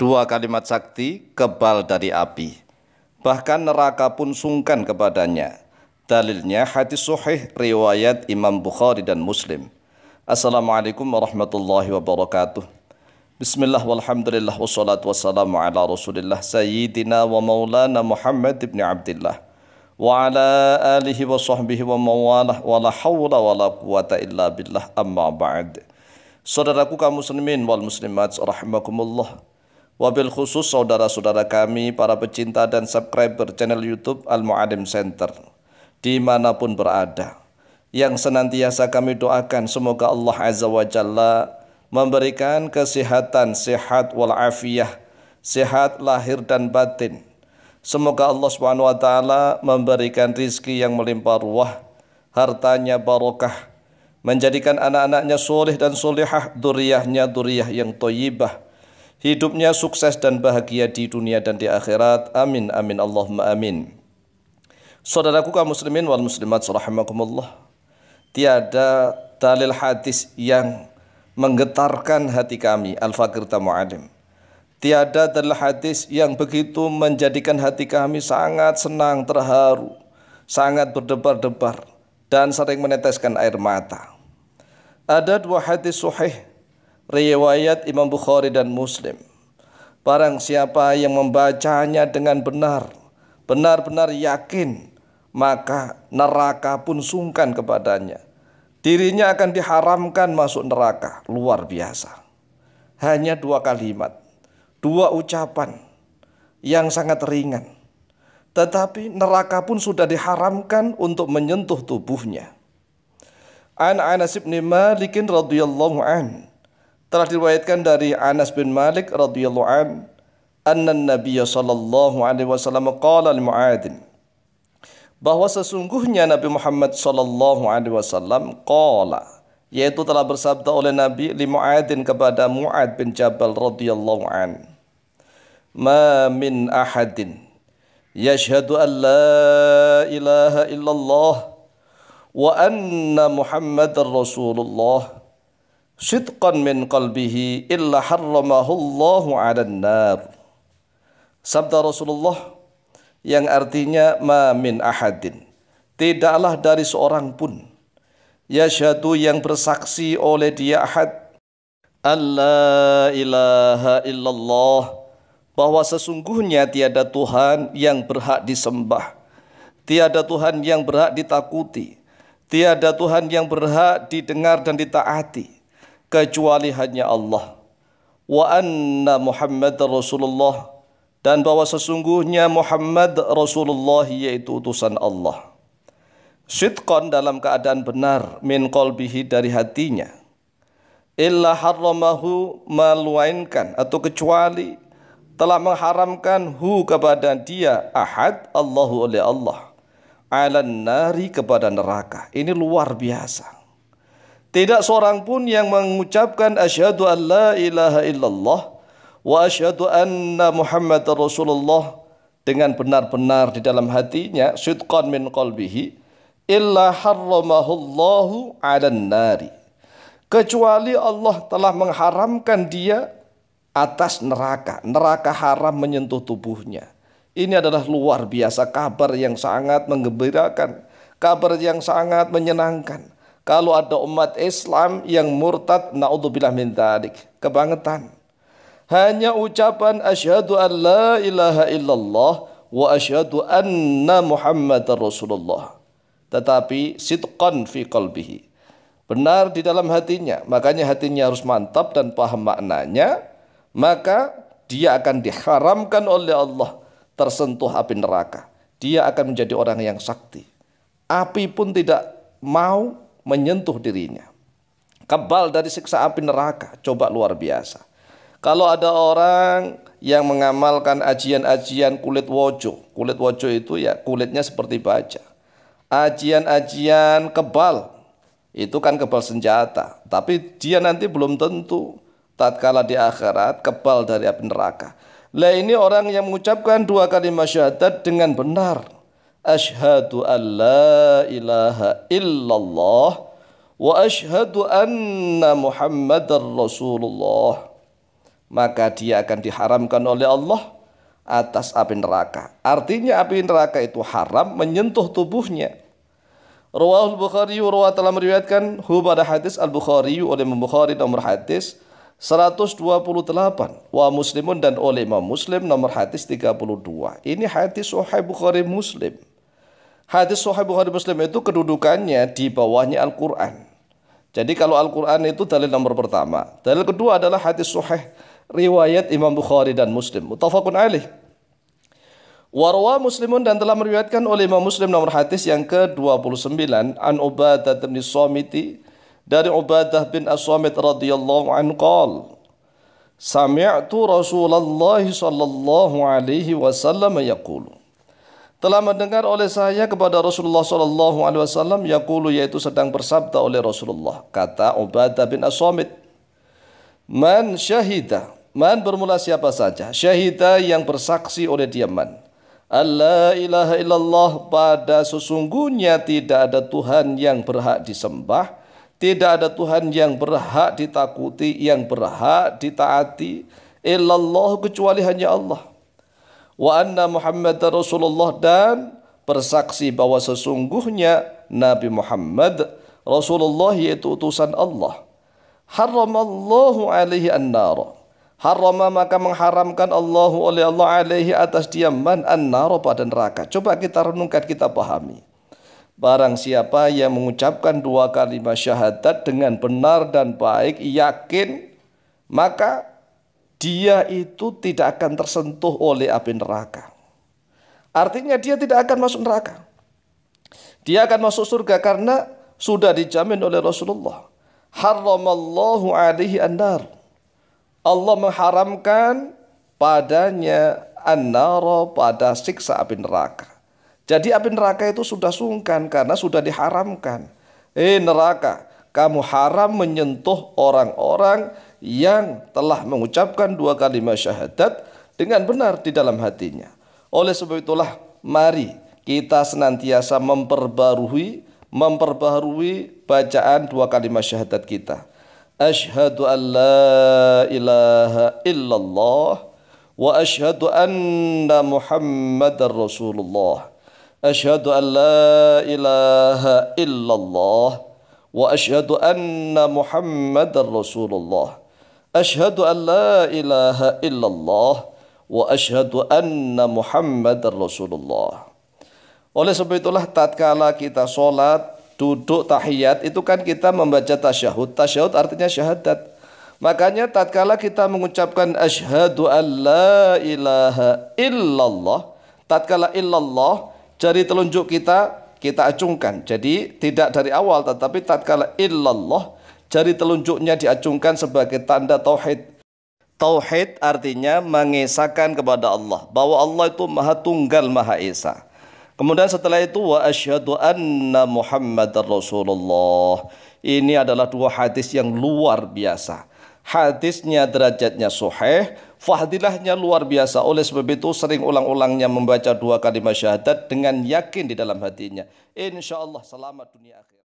Dua kalimat sakti kebal dari api. Bahkan neraka pun sungkan kepadanya. Dalilnya hadis sahih riwayat Imam Bukhari dan Muslim. Assalamualaikum warahmatullahi wabarakatuh. Bismillah walhamdulillah wassalatu wassalamu ala rasulillah sayyidina wa maulana Muhammad ibn Abdullah wa ala alihi wa sahbihi wa mawalah wa la hawla wa la quwata illa billah amma ba'd. Saudaraku kaum muslimin wal muslimat rahimakumullah. Wabil khusus saudara-saudara kami, para pecinta dan subscriber channel YouTube Al-Mu'alim Center, di mana pun berada. Yang senantiasa kami doakan semoga Allah Azza wa Jalla memberikan kesehatan, sehat walafiah, sehat lahir dan batin. Semoga Allah Subhanahu wa taala memberikan rizki yang melimpah ruah, hartanya barokah, menjadikan anak-anaknya soleh dan solehah, duriyahnya duriyah yang toyibah, hidupnya sukses dan bahagia di dunia dan di akhirat. Amin amin Allahumma amin. Saudaraku kaum muslimin wal muslimat rahimakumullah. Tiada dalil hadis yang menggetarkan hati kami Al-Fakir Tamu'alim. Tiada dalil hadis yang begitu menjadikan hati kami sangat senang, terharu, sangat berdebar-debar dan sering meneteskan air mata. Ada dua hadis sahih riwayat Imam Bukhari dan Muslim. Barang siapa yang membacanya dengan benar, benar-benar yakin, maka neraka pun sungkan kepadanya. Dirinya akan diharamkan masuk neraka, luar biasa. Hanya dua kalimat, dua ucapan yang sangat ringan. Tetapi neraka pun sudah diharamkan untuk menyentuh tubuhnya. An Anas bin Malik radhiyallahu an telah diriwayatkan dari Anas bin Malik radhiyallahu an anna Nabi sallallahu alaihi wasallam qala li Muadzin bahwa sesungguhnya Nabi Muhammad sallallahu alaihi wasallam qala yaitu telah bersabda oleh Nabi li Muadzin kepada Muad bin Jabal radhiyallahu an ma min ahadin yashhadu an la ilaha illallah wa anna Muhammadar Rasulullah sidqan min qalbihi illa harramahu Allahu 'alan nar. Sabda Rasulullah yang artinya ma min ahadin. Tidaklah dari seorang pun. Yasyadu yang bersaksi oleh dia ahad. Allah ilaha illallah. Bahwa sesungguhnya tiada Tuhan yang berhak disembah, tiada Tuhan yang berhak ditakuti, tiada Tuhan yang berhak didengar dan ditaati kecuali hanya Allah wa anna Muhammad Rasulullah dan bahwa sesungguhnya Muhammad Rasulullah yaitu utusan Allah. Sidqan dalam keadaan benar min qalbihi dari hatinya. Illa harramahu maluainkan atau kecuali telah mengharamkan hu kepada dia ahad Allahu oleh Allah. Alan nari kepada neraka. Ini luar biasa. Tidak seorang pun yang mengucapkan asyhadu an la ilaha illallah wa asyhadu anna Muhammad Rasulullah dengan benar-benar di dalam hatinya sidqan min qalbihi illa harramahu Allahu 'alan nari. Kecuali Allah telah mengharamkan dia atas neraka. Neraka haram menyentuh tubuhnya. Ini adalah luar biasa kabar yang sangat menggembirakan kabar yang sangat menyenangkan kalau ada umat Islam yang murtad naudzubillah min dzalik kebangetan. Hanya ucapan asyhadu an la ilaha illallah wa asyhadu anna muhammadar rasulullah. Tetapi sidqan fi qalbihi. Benar di dalam hatinya. Makanya hatinya harus mantap dan paham maknanya maka dia akan diharamkan oleh Allah tersentuh api neraka. Dia akan menjadi orang yang sakti. Api pun tidak mau menyentuh dirinya. Kebal dari siksa api neraka, coba luar biasa. Kalau ada orang yang mengamalkan ajian-ajian kulit wojo, kulit wojo itu ya kulitnya seperti baja. Ajian-ajian kebal, itu kan kebal senjata. Tapi dia nanti belum tentu tatkala di akhirat kebal dari api neraka. Lah ini orang yang mengucapkan dua kalimat syahadat dengan benar Ashhadu an la ilaha illallah wa ashhadu anna Muhammadar Rasulullah. maka dia akan diharamkan oleh Allah atas api neraka. Artinya api neraka itu haram menyentuh tubuhnya. Rawahul Bukhari rawat telah meriwayatkan hu pada hadis Al-Bukhari oleh Imam Bukhari nomor hadis 128 wa muslimun dan oleh Imam Muslim nomor hadis 32. Ini hadis Sahih Bukhari Muslim. Hadis Sahih Bukhari Muslim itu kedudukannya di bawahnya Al-Qur'an. Jadi kalau Al-Qur'an itu dalil nomor pertama. Dalil kedua adalah hadis Sahih riwayat Imam Bukhari dan Muslim. Mutafakun alaih. Warwa Muslimun dan telah meriwayatkan oleh Imam Muslim nomor hadis yang ke-29 an Ubadah bin Samiti dari Ubadah bin As-Samit radhiyallahu anhu qol Sami'tu Rasulullah sallallahu alaihi wasallam yaqulu telah mendengar oleh saya kepada Rasulullah sallallahu alaihi wasallam yaqulu yaitu sedang bersabda oleh Rasulullah kata Ubadah bin As-Samit Man syahida Man bermula siapa saja syahida yang bersaksi oleh dia man Allah ilaha illallah pada sesungguhnya tidak ada Tuhan yang berhak disembah, tidak ada Tuhan yang berhak ditakuti, yang berhak ditaati, illallah kecuali hanya Allah. Wa anna Muhammad Rasulullah dan bersaksi bahwa sesungguhnya Nabi Muhammad Rasulullah yaitu utusan Allah. Haramallahu alaihi an-nara Harama maka mengharamkan Allah oleh Allah alaihi atas dia man an-naro pada neraka. Coba kita renungkan, kita pahami. Barang siapa yang mengucapkan dua kalimat syahadat dengan benar dan baik, yakin, maka dia itu tidak akan tersentuh oleh api neraka. Artinya dia tidak akan masuk neraka. Dia akan masuk surga karena sudah dijamin oleh Rasulullah. Haramallahu alaihi an-nar. Allah mengharamkan padanya an pada siksa api neraka. Jadi api neraka itu sudah sungkan karena sudah diharamkan. Eh neraka, kamu haram menyentuh orang-orang yang telah mengucapkan dua kalimat syahadat dengan benar di dalam hatinya. Oleh sebab itulah mari kita senantiasa memperbarui memperbaharui bacaan dua kalimat syahadat kita. Ashhadu an la ilaha illallah wa ashhadu anna Muhammad rasulullah. Ashhadu an la ilaha illallah wa ashhadu anna Muhammad rasulullah. Ashhadu an la ilaha illallah wa ashhadu anna Muhammad Rasulullah. Oleh sebab itulah tatkala kita sholat duduk tahiyat itu kan kita membaca tasyahud. Tasyahud artinya syahadat. Makanya tatkala kita mengucapkan asyhadu an la ilaha illallah, tatkala illallah jari telunjuk kita kita acungkan. Jadi tidak dari awal tetapi tatkala illallah jari telunjuknya diacungkan sebagai tanda tauhid. Tauhid artinya mengesahkan kepada Allah bahwa Allah itu Maha Tunggal Maha Esa. Kemudian setelah itu wa asyhadu anna Muhammadar Rasulullah. Ini adalah dua hadis yang luar biasa. Hadisnya derajatnya sahih, fadilahnya luar biasa. Oleh sebab itu sering ulang-ulangnya membaca dua kalimat syahadat dengan yakin di dalam hatinya. Insya Allah selamat dunia akhir.